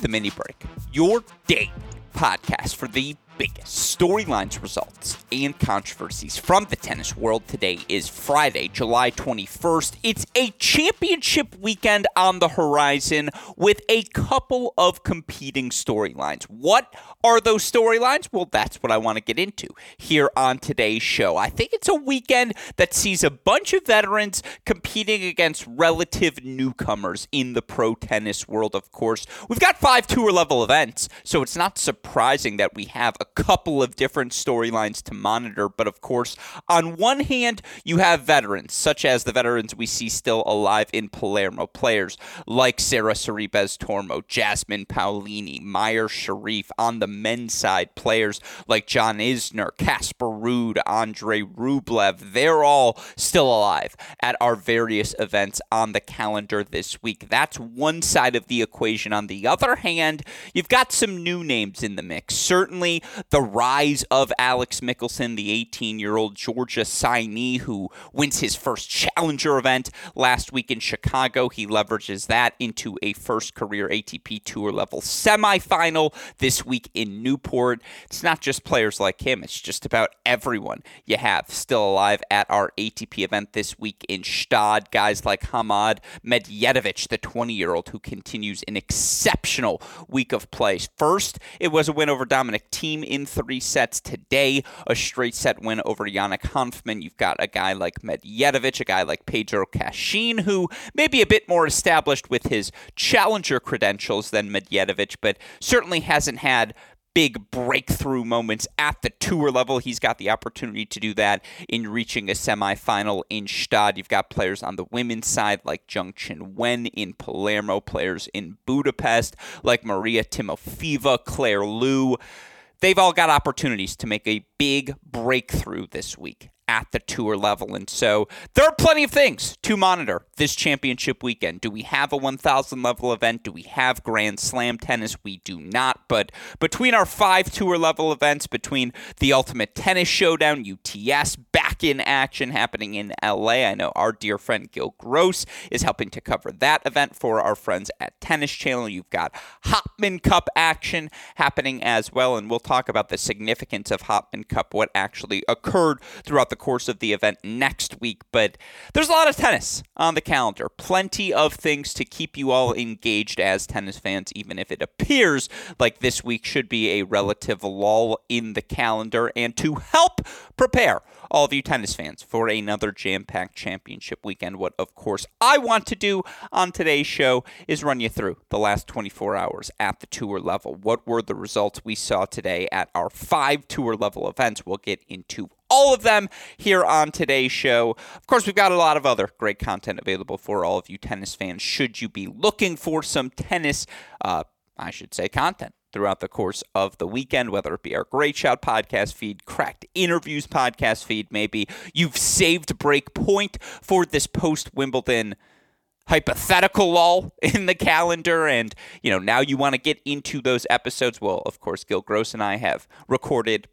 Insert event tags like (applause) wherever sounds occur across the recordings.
The mini break, your date podcast for the biggest storylines, results, and controversies from the tennis world. Today is Friday, July 21st. It's a championship weekend on the horizon with a couple of competing storylines. What are those storylines? Well, that's what I want to get into here on today's show. I think it's a weekend that sees a bunch of veterans competing against relative newcomers in the pro tennis world, of course. We've got five tour level events, so it's not surprising that we have a couple of different storylines to monitor. But of course, on one hand, you have veterans, such as the veterans we see still alive in Palermo, players like Sarah Sorribes Tormo, Jasmine Paolini, Mayar Sherif. On the men's side, players like John Isner, Casper Ruud, Andre Rublev. They're all still alive at our various events on the calendar this week. That's one side of the equation. On the other hand, you've got some new names in the mix. Certainly, the rise of Alex Michelsen, the 18 year old Georgia signee who wins his first challenger event last week in Chicago. He leverages that into a first career ATP Tour level semifinal this week in Newport. It's not just players like him, it's just about everyone you have still alive at our ATP event this week in Gstaad. Guys like Hamad Medjedovic, the 20 year old who continues an exceptional week of play. First, it was a win over Dominic Thiem in three sets today. A straight set win over Yannick Hanfmann. You've got a guy like Medjedovic, a guy like Pedro Cachin, who may be a bit more established with his challenger credentials than Medjedovic, but certainly hasn't had big breakthrough moments at the tour level. He's got the opportunity to do that in reaching a semifinal in Gstaad. You've got players on the women's side like Zheng Wen in Palermo, players in Budapest like Maria Timofeeva, Claire Liu. They've all got opportunities to make a big breakthrough this week at the tour level. And so there are plenty of things to monitor this championship weekend. Do we have a 1000 level event? Do we have Grand Slam tennis? We do not. But between our five tour level events, between the Ultimate Tennis Showdown, UTS, back in action happening in LA, I know our dear friend Gil Gross is helping to cover that event for our friends at Tennis Channel. You've got Hopman Cup action happening as well. And we'll talk about the significance of Hopman Cup, what actually occurred throughout the course of the event next week. But there's a lot of tennis on the calendar. Plenty of things to keep you all engaged as tennis fans, even if it appears like this week should be a relative lull in the calendar. And to help prepare all of you tennis fans for another jam packed championship weekend, what of course I want to do on today's show is run you through the last 24 hours at the tour level. What were the results we saw today at our five tour level events? We'll get into all of them here on today's show. Of course, we've got a lot of other great content available for all of you tennis fans. Should you be looking for some tennis, uh, I should say, content throughout the course of the weekend, whether it be our Great Shot podcast feed, Cracked Interviews podcast feed, maybe you've saved break point for this post Wimbledon hypothetical lull (laughs) in the calendar. And you know now you want to get into those episodes. Well of course gil gross and i have recorded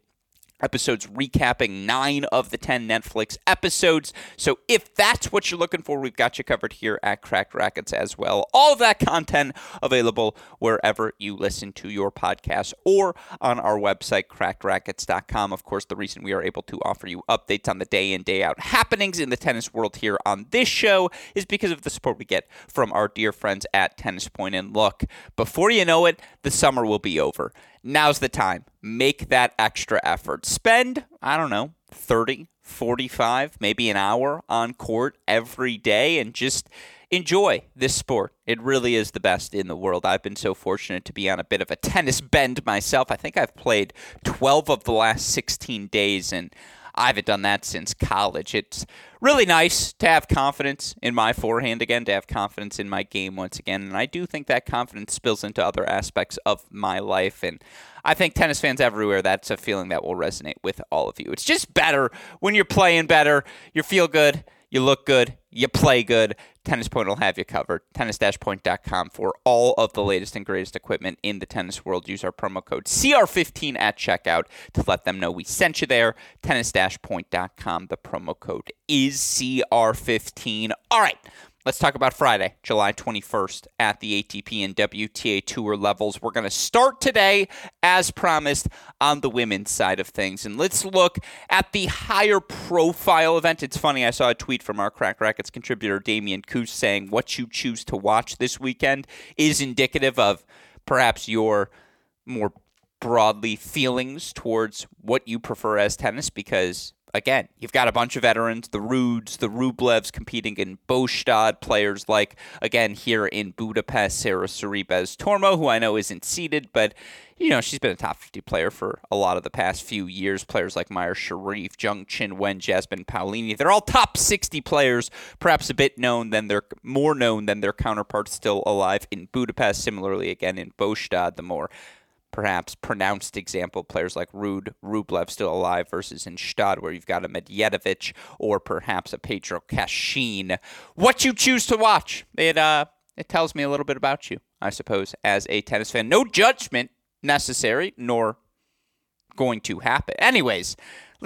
episodes recapping nine of the 10 Netflix episodes. So if that's what you're looking for, we've got you covered here at Cracked Racquets as well. All of that content available wherever you listen to your podcast or on our website, crackedracquets.com. Of course, the reason we are able to offer you updates on the day in, day out happenings in the tennis world here on this show is because of the support we get from our dear friends at Tennis Point. And look, before you know it, the summer will be over now's the time. Make that extra effort. Spend, I don't know, 30, 45, maybe an hour on court every day and just enjoy this sport. It really is the best in the world. I've been so fortunate to be on a bit of a tennis bend myself. I think I've played 12 of the last 16 days, and I haven't done that since college. It's really nice to have confidence in my forehand again, to have confidence in my game once again. And I do think that confidence spills into other aspects of my life. And I think tennis fans everywhere, that's a feeling that will resonate with all of you. It's just better when you're playing better, you feel good, you look good, you play good. Tennis Point will have you covered. Tennis-point.com for all of the latest and greatest equipment in the tennis world. Use our promo code CR15 at checkout to let them know we sent you there. Tennis-point.com. The promo code is CR15. All right. Let's talk about Friday, July 21st at the ATP and WTA Tour levels. We're going to start today, as promised, on the women's side of things. And let's look at the higher profile event. It's funny, I saw a tweet from our Cracked Racquets contributor, Damian Kust, saying what you choose to watch this weekend is indicative of perhaps your more broadly feelings towards what you prefer as tennis because again, you've got a bunch of veterans, the Ruuds, the Rublevs competing in Båstad, players like, again, here in Budapest, Sarah Sorribes Tormo, who I know isn't seeded, but, you know, she's been a top 50 player for a lot of the past few years. Players like Mayar Sharif, Zheng Qinwen, Jasmine Paolini, they're all top 60 players, perhaps a bit known than their, more known than their counterparts still alive in Budapest. Similarly, again, in Båstad, the more perhaps pronounced example players like Ruud Rublev still alive versus in Gstaad where you've got a Medjedovic or perhaps a Pedro Cachin. What you choose to watch, it uh it tells me a little bit about you, I suppose, as a tennis fan. No judgment necessary, nor going to happen. Anyways,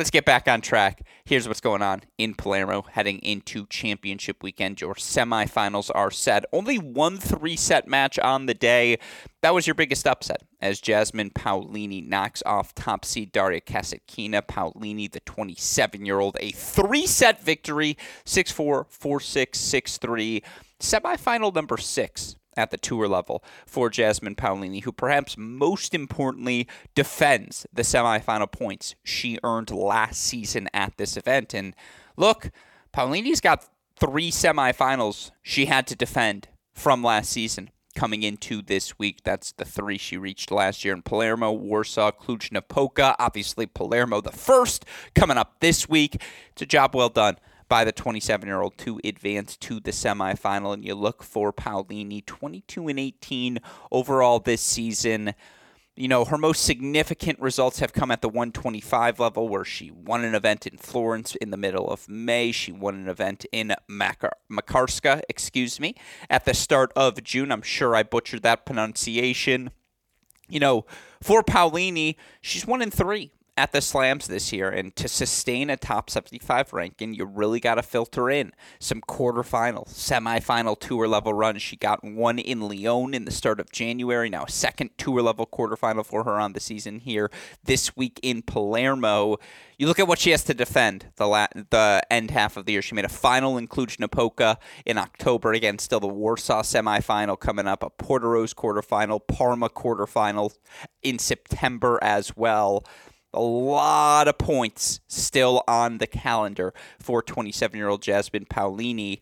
let's get back on track. Here's what's going on in Palermo heading into championship weekend. Your semifinals are set. Only one three set match on the day. That was your biggest upset as Jasmine Paolini knocks off top seed Daria Kasatkina. Paolini, the 27 year old, a three set victory 6 4, 4 6, 6 3. Semifinal number six at the tour level for Jasmine Paolini, who perhaps most importantly defends the semifinal points she earned last season at this event. And look, Paolini's got three semifinals she had to defend from last season coming into this week. That's the three she reached last year in Palermo, Warsaw, Cluj-Napoca. Obviously, Palermo the first coming up this week. It's a job well done by the 27 year old to advance to the semifinal. And you look for Paolini, 22 and 18 overall this season. You know, her most significant results have come at the 125 level, where she won an event in Florence in the middle of May. She won an event in Makar- Makarska, excuse me, at the start of June. I'm sure I butchered that pronunciation. You know, for Paolini, she's one in three at the slams this year, and to sustain a top 75 ranking, you really got to filter in some quarterfinal, semifinal tour level runs. She got one in Lyon in the start of January, now second tour level quarterfinal for her on the season here this week in Palermo. You look at what she has to defend the la- the end half of the year. She made a final in Cluj-Napoca in October. Again, still the Warsaw semifinal coming up, a Porto Portorož quarterfinal, Parma quarterfinal in September as well. A lot of points still on the calendar for 27 year old Jasmine Paolini.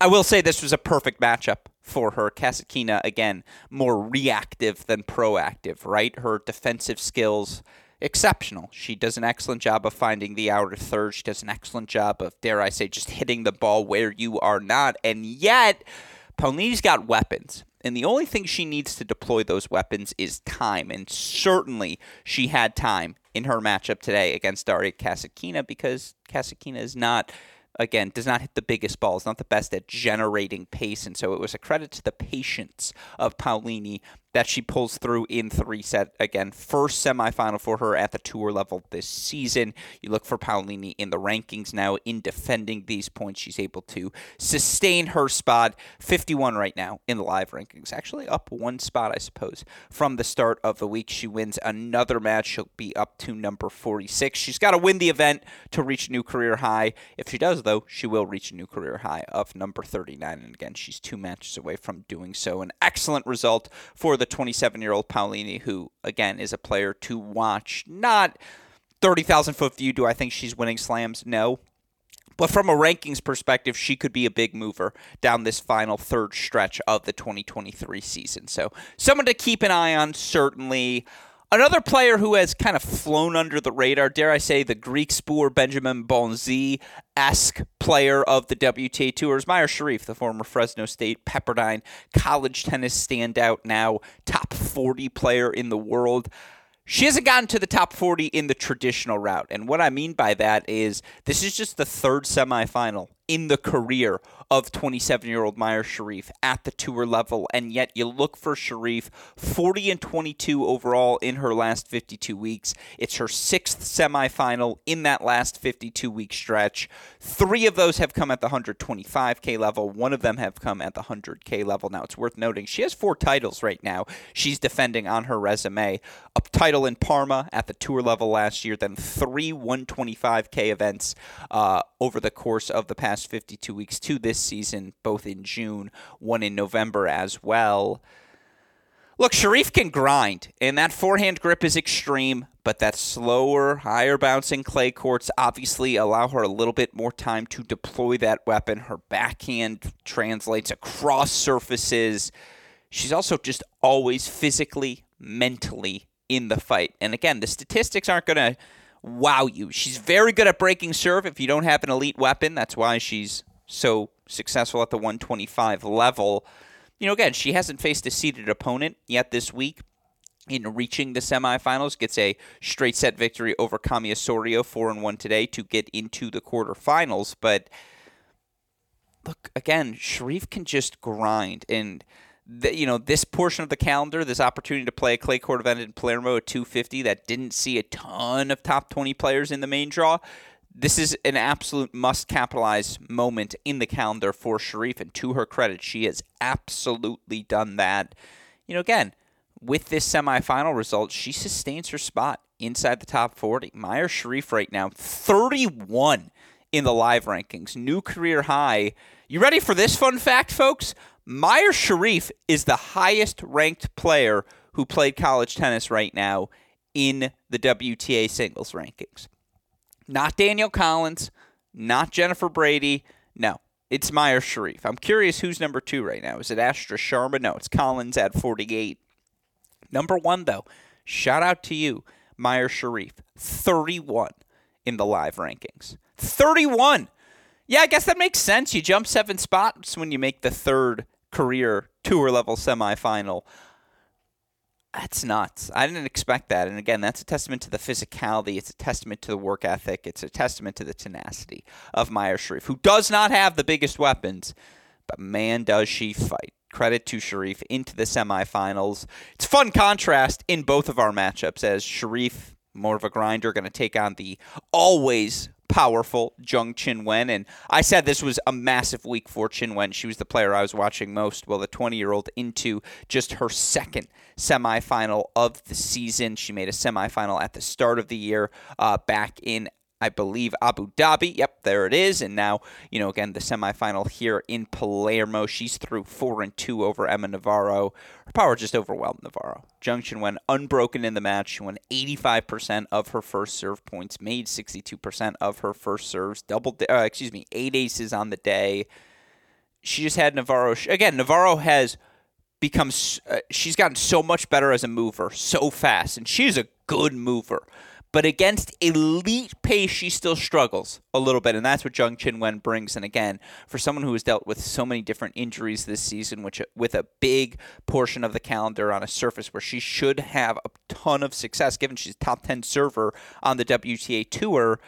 I will say this was a perfect matchup for her. Kasatkina, again, more reactive than proactive, right? Her defensive skills, exceptional. She does an excellent job of finding the outer third. She does an excellent job of, dare I say, just hitting the ball where you are not. And yet, Paolini's got weapons. And the only thing she needs to deploy those weapons is time. And certainly she had time in her matchup today against Daria Kasatkina because Kasatkina is not again, does not hit the biggest balls, not the best at generating pace. And so it was a credit to the patience of Paolini that she pulls through in three set again. First semifinal for her at the tour level this season. You look for Paolini in the rankings now in defending these points. She's able to sustain her spot. 51 right now in the live rankings. Actually up one spot, I suppose, from the start of the week. She wins another match. She'll be up to number 46. She's got to win the event to reach a new career high. If she does, though, she will reach a new career high of number 39. And again, she's two matches away from doing so. An excellent result for the 27 year old Paolini, who, again, is a player to watch. Not 30,000 foot view. Do I think she's winning slams? No. But from a rankings perspective, she could be a big mover down this final third stretch of the 2023 season. So, someone to keep an eye on, certainly. Another player who has kind of flown under the radar, dare I say, the Griekspoor Benjamin Bonzi esque player of the WTA Tour is Mayar Sherif, the former Fresno State Pepperdine college tennis standout, now top 40 player in the world. She hasn't gotten to the top 40 in the traditional route. And what I mean by that is this is just the third semifinal in the career of 27 year old Mayar Sherif at the tour level. And yet you look for Sherif 40 and 22 overall in her last 52 weeks. It's her sixth semifinal in that last 52 week stretch. Three of those have come at the 125K level, one of them have come at the 100K level. Now, it's worth noting she has four titles right now she's defending on her resume a title in Parma at the tour level last year, then three 125K events uh, over the course of the past 52 weeks to this season, both in June, one in November as well. Look, Sherif can grind, and that forehand grip is extreme, but that slower, higher bouncing clay courts obviously allow her a little bit more time to deploy that weapon. Her backhand translates across surfaces. She's also just always physically, mentally in the fight. And again, the statistics aren't going to wow you. She's very good at breaking serve if you don't have an elite weapon. That's why she's so successful at the 125 level. You know, again, she hasn't faced a seeded opponent yet this week. In reaching the semifinals, gets a straight set victory over Camila Osorio, four and one today, to get into the quarterfinals. But look, again, Sherif can just grind, and the, you know this portion of the calendar, this opportunity to play a clay court event in Palermo at 250 that didn't see a ton of top 20 players in the main draw this is an absolute must capitalize moment in the calendar for Sherif, and to her credit, she has absolutely done that. You know, again, with this semifinal result, she sustains her spot inside the top 40. Mayar Sherif right now, 31 in the live rankings, new career high. You ready for this fun fact, folks? Mayar Sherif is the highest ranked player who played college tennis right now in the WTA singles rankings. Not Danielle Collins, not Jennifer Brady. No, it's Mayar Sherif. I'm curious who's number two right now. Is it Astra Sharma? No, it's Collins at 48. Number one, though, shout out to you, Mayar Sherif, 31 in the live rankings. 31. Yeah, I guess that makes sense. You jump seven spots when you make the third career tour level semifinal. That's nuts. I didn't expect that. And again, that's a testament to the physicality. It's a testament to the work ethic. It's a testament to the tenacity of Mayar Sherif, who does not have the biggest weapons, but man, does she fight. Credit to Sherif into the semifinals. It's fun contrast in both of our matchups as Sherif, more of a grinder, going to take on the always powerful Zheng Qinwen. And I said this was a massive week for Qinwen. She was the player I was watching most. Well, the 20 year old into just her second semifinal of the season. She made a semifinal at the start of the year uh, back in I believe Abu Dhabi. Yep, there it is. And now, you know, again, the semifinal here in Palermo. She's through four and two over Emma Navarro. Her power just overwhelmed Navarro. Junction went unbroken in the match. She won 85% of her first serve points, made 62% of her first serves, double, uh, excuse me, eight aces on the day. She just had Navarro. Again, Navarro has become, uh, she's gotten so much better as a mover so fast, and she's a good mover. But against elite pace, she still struggles a little bit, and that's what Zheng Qinwen brings. And again, for someone who has dealt with so many different injuries this season, which with a big portion of the calendar on a surface where she should have a ton of success, given she's top ten server on the WTA tour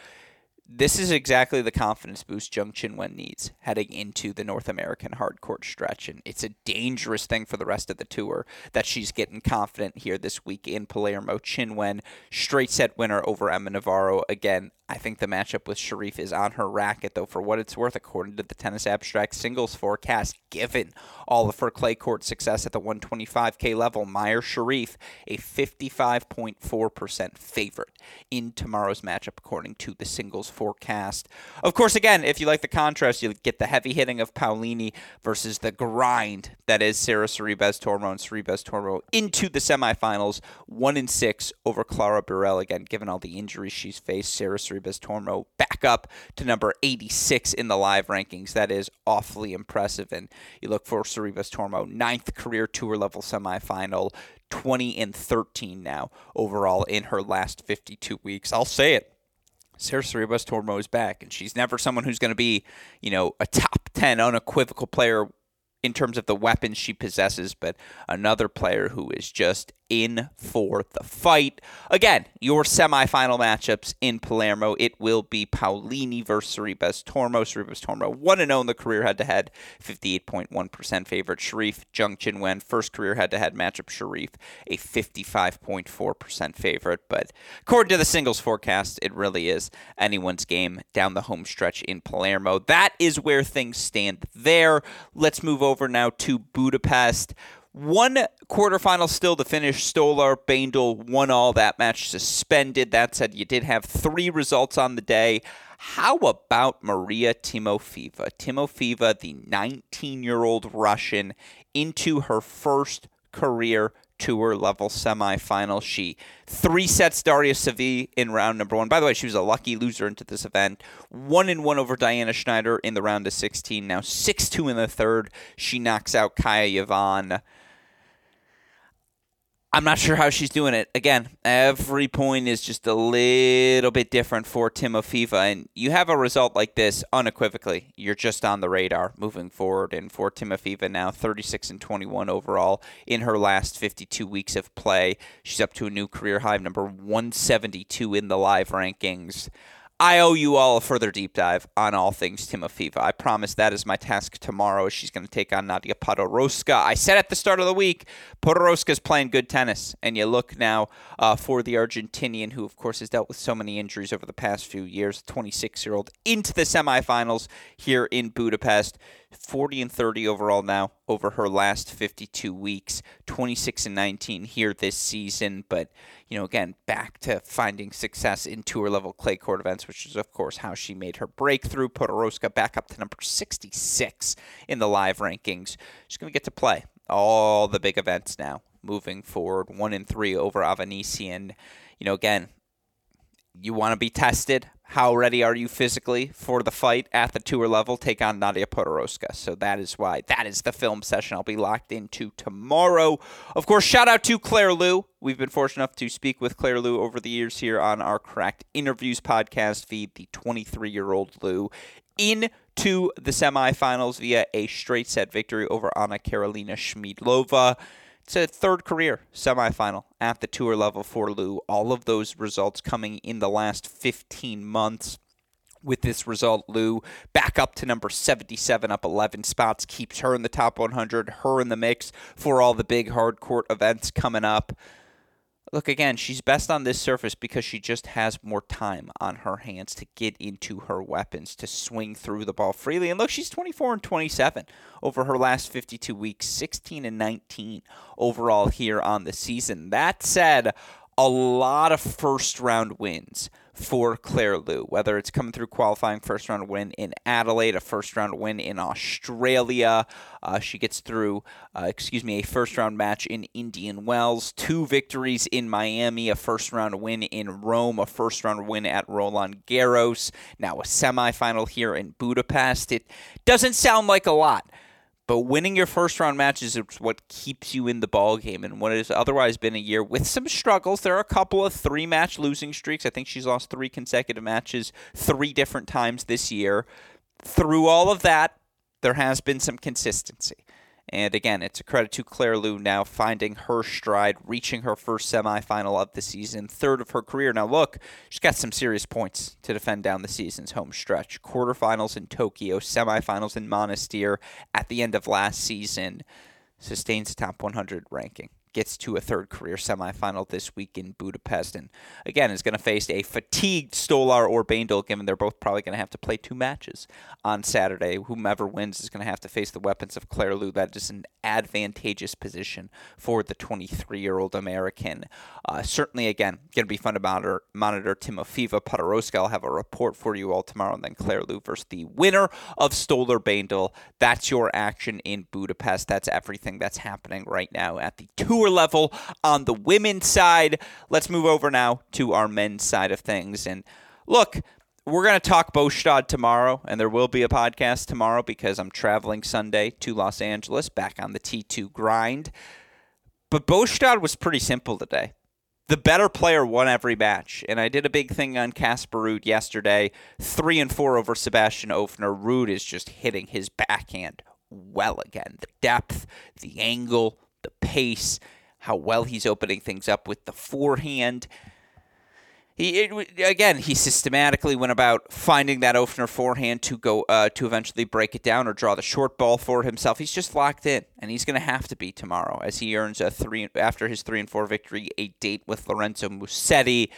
this is exactly the confidence boost Zheng Qinwen needs heading into the North American hardcourt stretch. And it's a dangerous thing for the rest of the tour that she's getting confident here this week in Palermo. Qinwen, straight set winner over Emma Navarro. Again, I think the matchup with Sherif is on her racket, though, for what it's worth, according to the Tennis Abstract singles forecast, given all of her clay court success at the 125K level, Mayar Sherif, a 55.4% favorite in tomorrow's matchup, according to the singles forecast forecast. Of course, again, if you like the contrast, you get the heavy hitting of Paolini versus the grind that is Sara Sorribes Tormo and Sorribes Tormo into the semifinals, one in six over Clara Burel. Again, given all the injuries she's faced, Sara Sorribes Tormo back up to number 86 in the live rankings. That is awfully impressive. And you look for Sorribes Tormo, ninth career tour level semifinal, 20 and 13 now overall in her last 52 weeks. I'll say it. Sara Sorribes Tormo is back, and she's never someone who's going to be, you know, a top 10 unequivocal player in terms of the weapons she possesses, but another player who is just in for the fight. Again, your semifinal matchups in Palermo, it will be Paolini versus Sorribes Tormo. Sorribes Tormo 1 0 in the career head to head, 58.1% favorite. Sherif Jung Chin Wen, first career head to head matchup. Sherif, a 55.4% favorite. But according to the singles forecast, it really is anyone's game down the home stretch in Palermo. That is where things stand there. Let's move over now to Budapest. One quarterfinal still to finish. Stolar, Baindl won all that match suspended. That said, you did have three results on the day. How about Maria Timofeeva? Timofeeva, the 19 year old Russian, into her first career tour level semifinal. She three sets Daria Savy in round number one. By the way, she was a lucky loser into this event. One in one over Diana Schneider in the round of 16. Now 6 2 in the third. She knocks out Kaja Juvan. I'm not sure how she's doing it. Again, every point is just a little bit different for Timofeeva, and you have a result like this unequivocally. You're just on the radar moving forward. And for Timofeeva now, 36 and 21 overall in her last 52 weeks of play. She's up to a new career high of number 172 in the live rankings. I owe you all a further deep dive on all things Timofeeva. I promise that is my task tomorrow. She's going to take on Nadia Podoroska. I said at the start of the week, Podoroska's playing good tennis, and you look now uh, for the Argentinian, who of course has dealt with so many injuries over the past few years, 26 year old, into the semifinals here in Budapest. 40 and 30 overall now over her last 52 weeks, 26 and 19 here this season. But, you know, again, back to finding success in tour level clay court events, which is, of course, how she made her breakthrough. Podoroska back up to number 66 in the live rankings. She's going to get to play all the big events now moving forward. One and three over Avanesyan. You know, again, you want to be tested. How ready are you physically for the fight at the tour level? Take on Nadia Podoroska. So that is why that is the film session I'll be locked into tomorrow. Of course, shout out to Claire Liu. We've been fortunate enough to speak with Claire Liu over the years here on our Cracked Interviews podcast feed. The 23 year old Liu into the semifinals via a straight set victory over Anna Karolina Schmiedlova. It's a third career semifinal at the tour level for Liu. All of those results coming in the last 15 months. With this result, Liu back up to number 77, up 11 spots, keeps her in the top 100, her in the mix for all the big hard court events coming up. Look, again, she's best on this surface because she just has more time on her hands to get into her weapons, to swing through the ball freely. And look, she's 24 and 27 over her last 52 weeks, 16 and 19 overall here on the season. That said, a lot of first round wins for Claire Liu, whether it's coming through qualifying first round win in Adelaide, a first round win in Australia. Uh, she gets through, uh, excuse me, a first round match in Indian Wells, two victories in Miami, a first round win in Rome, a first round win at Roland Garros, now a semifinal here in Budapest. It doesn't sound like a lot. But winning your first round matches is what keeps you in the ball game. And what has otherwise been a year with some struggles. There are a couple of three match losing streaks. I think she's lost three consecutive matches three different times this year. Through all of that, there has been some consistency. And again, it's a credit to Claire Liu now finding her stride, reaching her first semifinal of the season, third of her career. Now, look, she's got some serious points to defend down the season's home stretch. Quarterfinals in Tokyo, semifinals in Monastir at the end of last season, sustains top 100 ranking gets to a third career semifinal this week in Budapest. And again, is going to face a fatigued Stolar or Baindl, given they're both probably going to have to play two matches on Saturday. Whomever wins is going to have to face the weapons of Claire Liu. That is an advantageous position for the 23 year old American. Uh, certainly, again, going to be fun to monitor, monitor Timofeeva Podoroska. I'll have a report for you all tomorrow. And then Claire Liu versus the winner of Stolar Baindl. That's your action in Budapest. That's everything that's happening right now at the tour level on the women's side. Let's move over now to our men's side of things. And look, we're going to talk Båstad tomorrow, and there will be a podcast tomorrow because I'm traveling Sunday to Los Angeles back on the T2 grind. But Båstad was pretty simple today. The better player won every match, and I did a big thing on Casper Ruud yesterday. Three and four over Sebastian Ofner. Ruud is just hitting his backhand well again. The depth, the angle, the pace, how well he's opening things up with the forehand. He it, again, he systematically went about finding that Ofner forehand to go uh, to eventually break it down or draw the short ball for himself. He's just locked in, and he's going to have to be tomorrow as he earns a three after his three and four victory, a date with Lorenzo Musetti.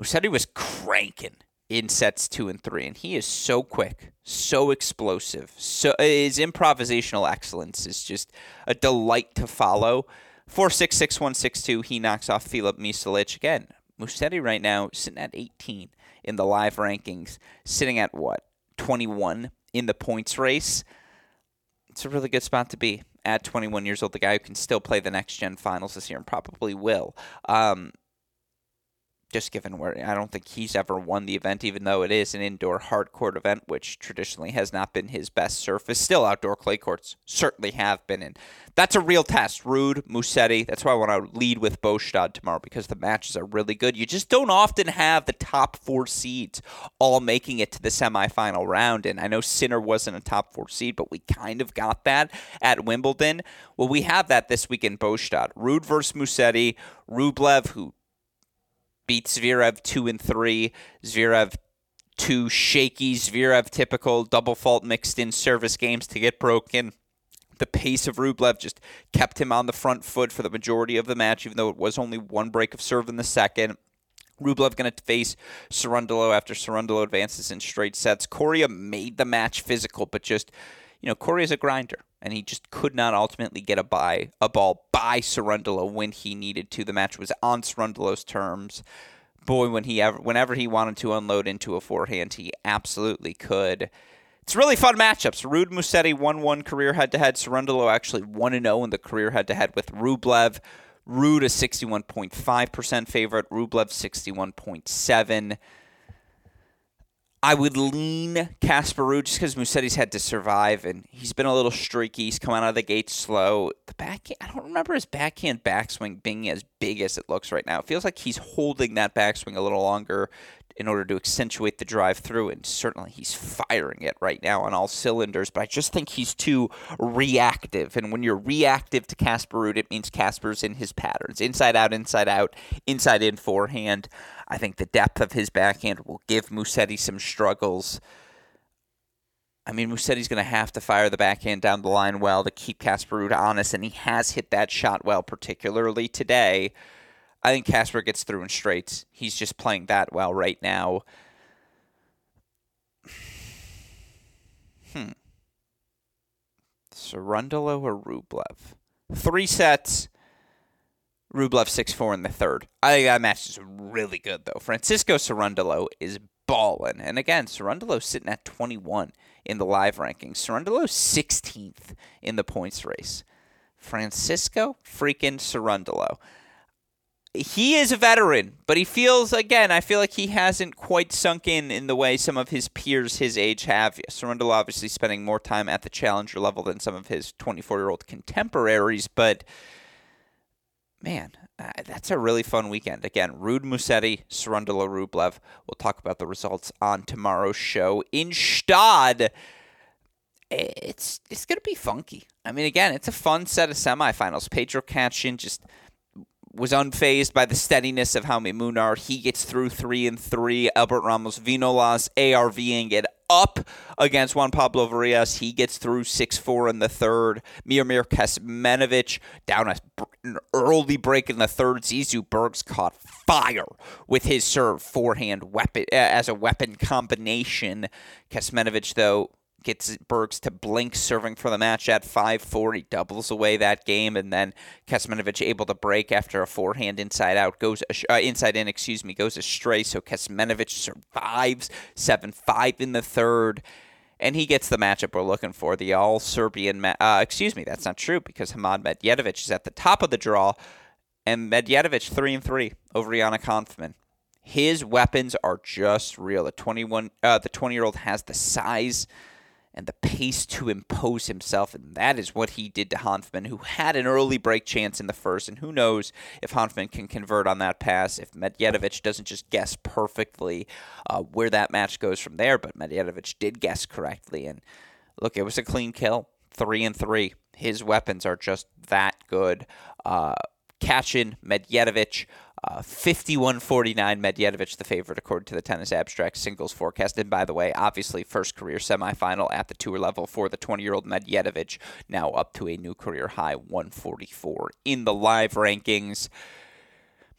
Musetti was cranking in sets two and three, and he is so quick, so explosive. So his improvisational excellence is just a delight to follow. Four six six one six two. He knocks off Filip Misolic again. Musetti right now sitting at 18 in the live rankings, sitting at what 21 in the points race. It's a really good spot to be at 21 years old. The guy who can still play the next gen finals this year and probably will. Um, just given where I don't think he's ever won the event, even though it is an indoor hard court event, which traditionally has not been his best surface. Still, outdoor clay courts certainly have been, and that's a real test. Ruud, Musetti. That's why I want to lead with Båstad tomorrow because the matches are really good. You just don't often have the top four seeds all making it to the semifinal round, and I know Sinner wasn't a top four seed, but we kind of got that at Wimbledon. Well, we have that this week in Båstad. Ruud versus Musetti. Rublev, who beat Zverev two and three. Zverev two shaky Zverev typical double fault mixed in service games to get broken. The pace of Rublev just kept him on the front foot for the majority of the match, even though it was only one break of serve in the second. Rublev going to face Cerundolo after Cerundolo advances in straight sets. Coria made the match physical, but just, you know, Coria's a grinder, and he just could not ultimately get a by a ball by Cerundolo when he needed to. The match was on Cerundolo's terms. Boy, when he ever, whenever he wanted to unload into a forehand, he absolutely could. It's really fun matchups. Ruud Musetti 1 1 career head to head. Cerundolo actually 1 0 in the career head to head with Rublev. Ruud a 61.5% favorite, Rublev 61.7. I would lean Casper Ruud just because Musetti's had to survive and he's been a little streaky. He's come out of the gate slow. The back, I don't remember his backhand backswing being as big as it looks right now. It feels like he's holding that backswing a little longer in order to accentuate the drive through. And certainly he's firing it right now on all cylinders. But I just think he's too reactive. And when you're reactive to Casper Ruud, it means Casper's in his patterns inside out, inside out, inside in forehand. I think the depth of his backhand will give Musetti some struggles. I mean, Musetti's going to have to fire the backhand down the line well to keep Casper Ruud honest, and he has hit that shot well, particularly today. I think Casper gets through in straights. He's just playing that well right now. Hmm. Cerundolo or Rublev? Three sets. Rublev 6 4 in the third. I think that match is really good, though. Francisco Cerundolo is balling. And again, Cerundolo's sitting at 21 in the live rankings. Cerundolo's 16th in the points race. Francisco freaking Cerundolo he is a veteran, but he feels again. I feel like he hasn't quite sunk in in the way some of his peers his age have. Cerundolo obviously spending more time at the challenger level than some of his 24 year old contemporaries, but man, uh, that's a really fun weekend. Again, Ruud Musetti, Cerundolo Rublev. We'll talk about the results on tomorrow's show in Gstaad. It's it's gonna be funky. I mean, again, it's a fun set of semifinals. Pedro Cachin just was unfazed by the steadiness of Jaume Munar. He gets through three and three. Albert Ramos Vinolas ARVing it up against Juan Pablo Varillas. He gets through 6 4 in the third. Miomir Kecmanovic down a an early break in the third. Zizou Bergs caught fire with his serve forehand weapon as a weapon combination. Kecmanovic, though, gets Bergs to blink serving for the match at 5-4. He doubles away that game, and then Kecmanovic able to break after a forehand inside out goes uh, inside in, excuse me, goes astray. So Kecmanovic survives 7-5 in the third. And he gets the matchup we're looking for. The all Serbian, ma- uh, excuse me, that's not true because Hamad Medjedovic is at the top of the draw, and Medjedovic three and three over Yannick Hanfmann. His weapons are just real. The twenty one, uh, the twenty year old has the size and the pace to impose himself. And that is what he did to Hanfmann, who had an early break chance in the first. And who knows if Hanfmann can convert on that pass, if Medjedovic doesn't just guess perfectly uh, where that match goes from there. But Medjedovic did guess correctly. And look, it was a clean kill. Three and three. His weapons are just that good. Uh, Cachin, Medjedovic, uh, 51-49 Medjedovic the favorite according to the Tennis Abstract singles forecast. And by the way, obviously first career semifinal at the tour level for the 20-year-old Medjedovic, now up to a new career high 144 in the live rankings.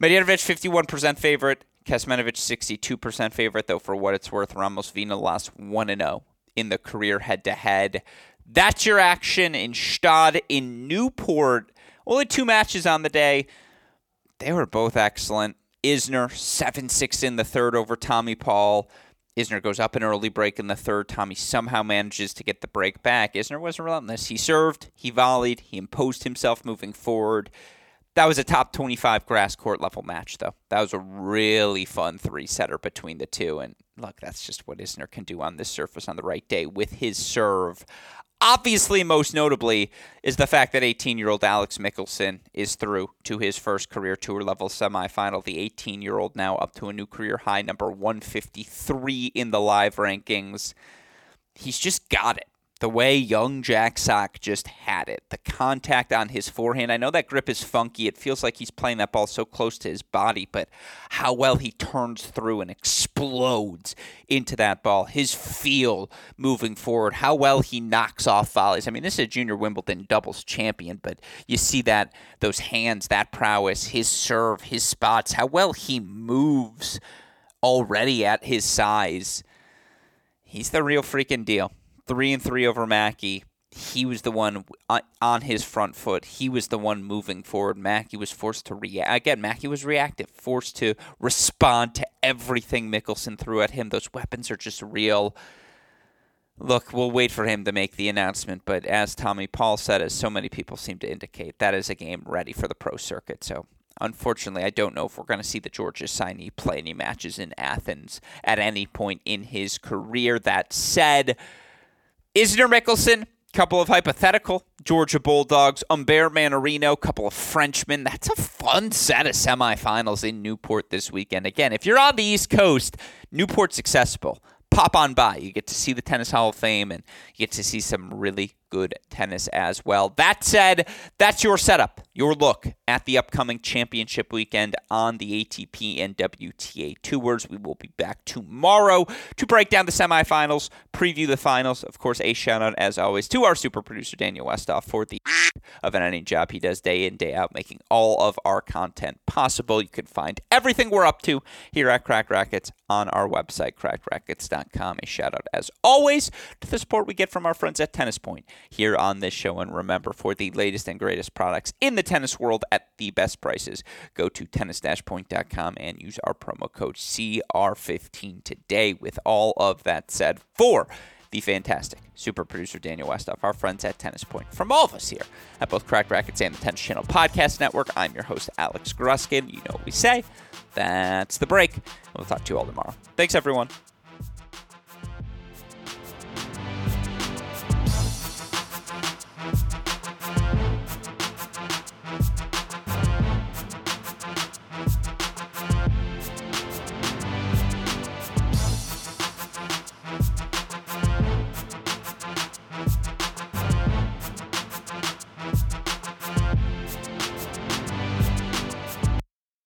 Medjedovic 51% favorite, Kecmanovic 62% favorite, though for what it's worth, Ramos Vinolas 1-0 in the career head-to-head. That's your action in Gstaad in Newport. Only two matches on the day. They were both excellent. Isner, 7 6 in the third over Tommy Paul. Isner goes up an early break in the third. Tommy somehow manages to get the break back. Isner wasn't relentless. He served, he volleyed, he imposed himself moving forward. That was a top 25 grass court level match, though. That was a really fun three setter between the two. And look, that's just what Isner can do on this surface on the right day with his serve. Obviously, most notably, is the fact that 18 year old Alex Michelsen is through to his first career tour level semifinal. The 18 year old now up to a new career high, number 153 in the live rankings. He's just got it the way young Jack Sock just had it, the contact on his forehand. I know that grip is funky. It feels like he's playing that ball so close to his body, but how well he turns through and explodes into that ball. His feel moving forward, how well he knocks off volleys. I mean, this is a junior Wimbledon doubles champion, but you see that those hands, that prowess, his serve, his spots, how well he moves already at his size. He's the real freaking deal three and three over Mackey. He was the one uh, on his front foot. He was the one moving forward. Mackey was forced to react. Again, Mackey was reactive, forced to respond to everything Michelsen threw at him. Those weapons are just real. Look, we'll wait for him to make the announcement, but as Tommy Paul said, as so many people seem to indicate, that is a game ready for the pro circuit. So Unfortunately, I don't know if we're going to see the Georgia signee play any matches in Athens at any point in his career. That said, Isner Michelsen, couple of hypothetical Georgia Bulldogs, Humbert Mannarino, couple of Frenchmen. That's a fun set of semifinals in Newport this weekend. Again, if you're on the East Coast, Newport's accessible. Pop on by. You get to see the Tennis Hall of Fame and you get to see some really good tennis as well. That said, that's your setup, your look at the upcoming championship weekend on the ATP and WTA tours. We will be back tomorrow to break down the semifinals, preview the finals. Of course, a shout out as always to our super producer Daniel Westoff for the (laughs) of an any job he does day in day out, making all of our content possible. You can find everything we're up to here at Cracked Racquets on our website, crackedracquets.com. A shout out as always to the support we get from our friends at Tennis Point here on this show. And remember, for the latest and greatest products in the tennis world at the best prices, go to tennis-point.com and use our promo code CR15 today. With all of that said, for the fantastic super producer Daniel Westoff, our friends at Tennis Point. From all of us here at both Cracked Racquets and the Tennis Channel Podcast Network, I'm your host, Alex Gruskin. You know what we say. That's the break. We'll talk to you all tomorrow. Thanks, everyone.